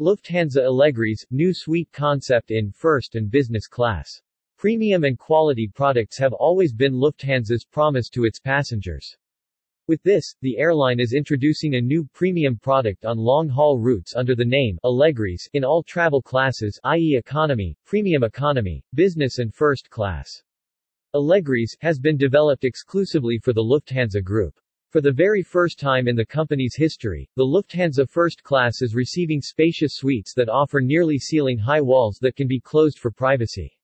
Lufthansa Allegris, new suite concept in first and business class. Premium and quality products have always been Lufthansa's promise to its passengers. With this, the airline is introducing a new premium product on long-haul routes under the name Allegris in all travel classes i.e. economy, premium economy, business and first class. Allegris has been developed exclusively for the Lufthansa Group. For the very first time in the company's history, the Lufthansa First Class is receiving spacious suites that offer nearly ceiling-high walls that can be closed for privacy.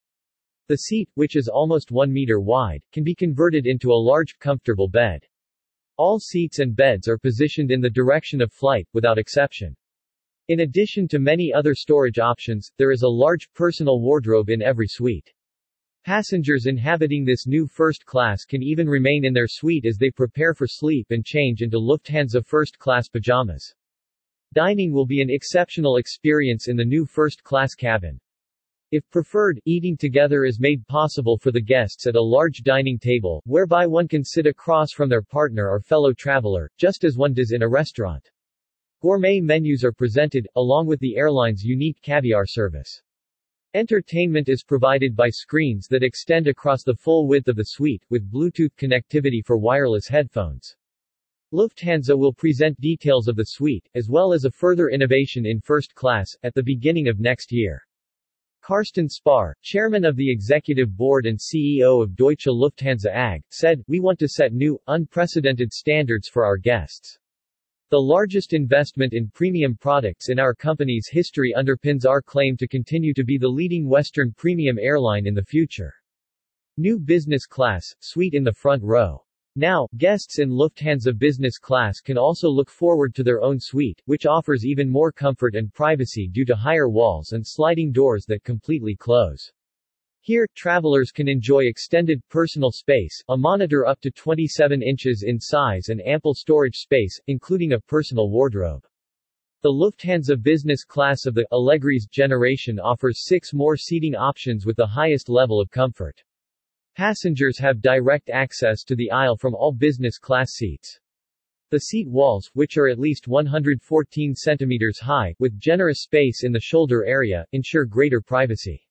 The seat, which is almost 1 meter wide, can be converted into a large, comfortable bed. All seats and beds are positioned in the direction of flight, without exception. In addition to many other storage options, there is a large personal wardrobe in every suite. Passengers inhabiting this new first class can even remain in their suite as they prepare for sleep and change into Lufthansa first class pajamas. Dining will be an exceptional experience in the new first class cabin. If preferred, eating together is made possible for the guests at a large dining table, whereby one can sit across from their partner or fellow traveler, just as one does in a restaurant. Gourmet menus are presented, along with the airline's unique caviar service. Entertainment is provided by screens that extend across the full width of the suite, with Bluetooth connectivity for wireless headphones. Lufthansa will present details of the suite, as well as a further innovation in first class, at the beginning of next year. Carsten Spohr, chairman of the executive board and CEO of Deutsche Lufthansa AG, said, We want to set new, unprecedented standards for our guests. The largest investment in premium products in our company's history underpins our claim to continue to be the leading Western premium airline in the future. New business class, suite in the front row. Now, guests in Lufthansa business class can also look forward to their own suite, which offers even more comfort and privacy due to higher walls and sliding doors that completely close. Here, travelers can enjoy extended personal space, a monitor up to 27 inches in size and ample storage space, including a personal wardrobe. The Lufthansa business class of the Allegris generation offers six more seating options with the highest level of comfort. Passengers have direct access to the aisle from all business class seats. The seat walls, which are at least 114 centimeters high, with generous space in the shoulder area, ensure greater privacy.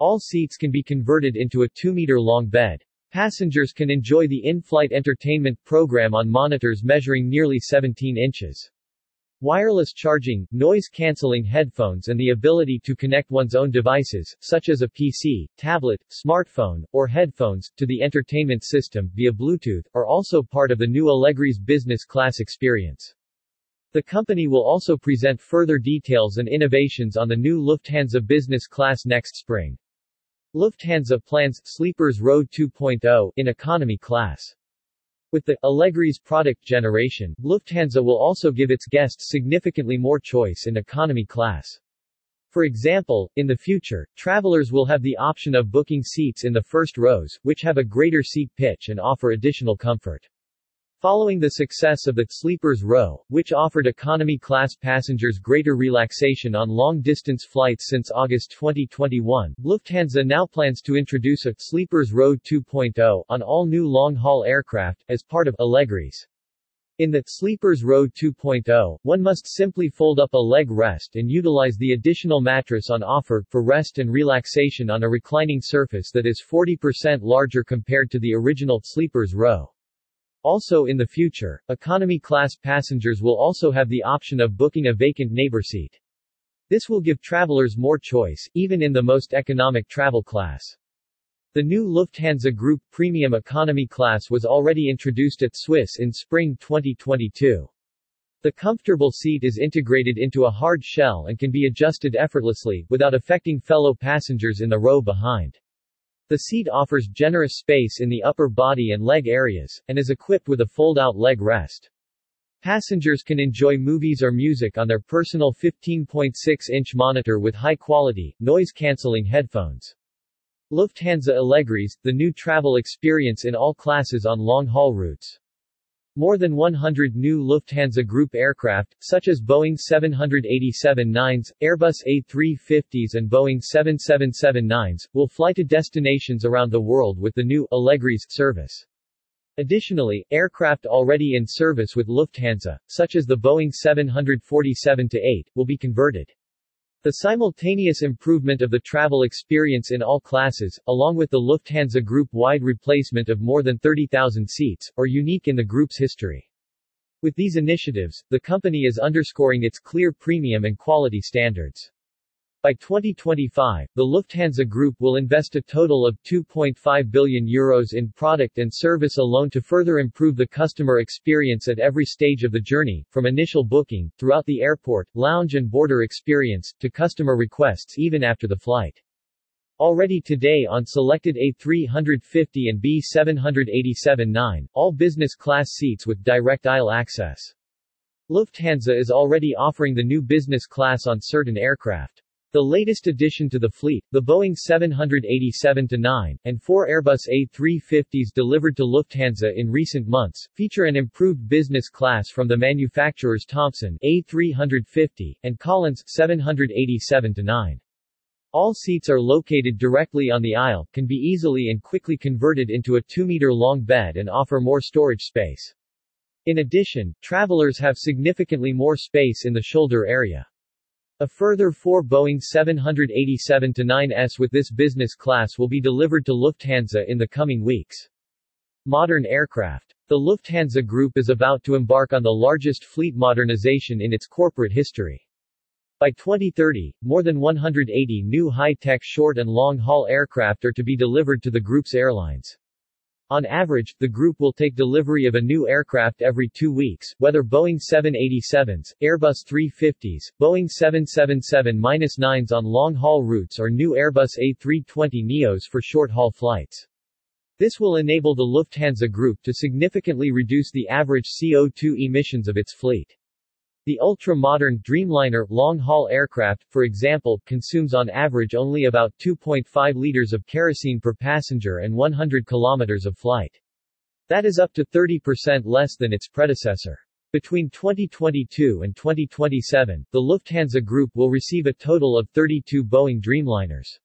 All seats can be converted into a 2-meter-long bed. Passengers can enjoy the in-flight entertainment program on monitors measuring nearly 17 inches. Wireless charging, noise-canceling headphones and the ability to connect one's own devices, such as a PC, tablet, smartphone, or headphones, to the entertainment system, via Bluetooth, are also part of the new Allegris business class experience. The company will also present further details and innovations on the new Lufthansa business class next spring. Lufthansa plans Sleepers Row 2.0 in economy class. With the Allegris product generation, Lufthansa will also give its guests significantly more choice in economy class. For example, in the future, travelers will have the option of booking seats in the first rows, which have a greater seat pitch and offer additional comfort. Following the success of the Sleepers Row, which offered economy class passengers greater relaxation on long-distance flights since August 2021, Lufthansa now plans to introduce a Sleepers Row 2.0 on all new long-haul aircraft, as part of Allegris. In the Sleepers Row 2.0, one must simply fold up a leg rest and utilize the additional mattress on offer, for rest and relaxation on a reclining surface that is 40% larger compared to the original Sleepers Row. Also in the future, economy class passengers will also have the option of booking a vacant neighbor seat. This will give travelers more choice, even in the most economic travel class. The new Lufthansa Group Premium Economy class was already introduced at Swiss in spring 2022. The comfortable seat is integrated into a hard shell and can be adjusted effortlessly, without affecting fellow passengers in the row behind. The seat offers generous space in the upper body and leg areas, and is equipped with a fold-out leg rest. Passengers can enjoy movies or music on their personal 15.6-inch monitor with high-quality, noise-canceling headphones. Lufthansa Allegris, the new travel experience in all classes on long-haul routes. More than 100 new Lufthansa Group aircraft, such as Boeing 787-9s, Airbus A350s and Boeing 777-9s, will fly to destinations around the world with the new Allegris service. Additionally, aircraft already in service with Lufthansa, such as the Boeing 747-8, will be converted. The simultaneous improvement of the travel experience in all classes, along with the Lufthansa Group-wide replacement of more than 30,000 seats, are unique in the group's history. With these initiatives, the company is underscoring its clear premium and quality standards. By 2025, the Lufthansa Group will invest a total of 2.5 billion euros in product and service alone to further improve the customer experience at every stage of the journey, from initial booking, throughout the airport, lounge and border experience, to customer requests even after the flight. Already today on selected A350 and B787-9, all business class seats with direct aisle access. Lufthansa is already offering the new business class on certain aircraft. The latest addition to the fleet, the Boeing 787-9, and four Airbus A350s delivered to Lufthansa in recent months, feature an improved business class from the manufacturers Thompson A350, and Collins 787-9. All seats are located directly on the aisle, can be easily and quickly converted into a 2-meter-long bed and offer more storage space. In addition, travelers have significantly more space in the shoulder area. A further four Boeing 787-9s with this business class will be delivered to Lufthansa in the coming weeks. Modern aircraft. The Lufthansa Group is about to embark on the largest fleet modernization in its corporate history. By 2030, more than 180 new high-tech short and long-haul aircraft are to be delivered to the group's airlines. On average, the group will take delivery of a new aircraft every two weeks, whether Boeing 787s, Airbus 350s, Boeing 777-9s on long-haul routes or new Airbus A320neos for short-haul flights. This will enable the Lufthansa Group to significantly reduce the average CO2 emissions of its fleet. The ultra-modern Dreamliner long-haul aircraft, for example, consumes on average only about 2.5 liters of kerosene per passenger and 100 kilometers of flight. That is up to 30% less than its predecessor. Between 2022 and 2027, the Lufthansa Group will receive a total of 32 Boeing Dreamliners.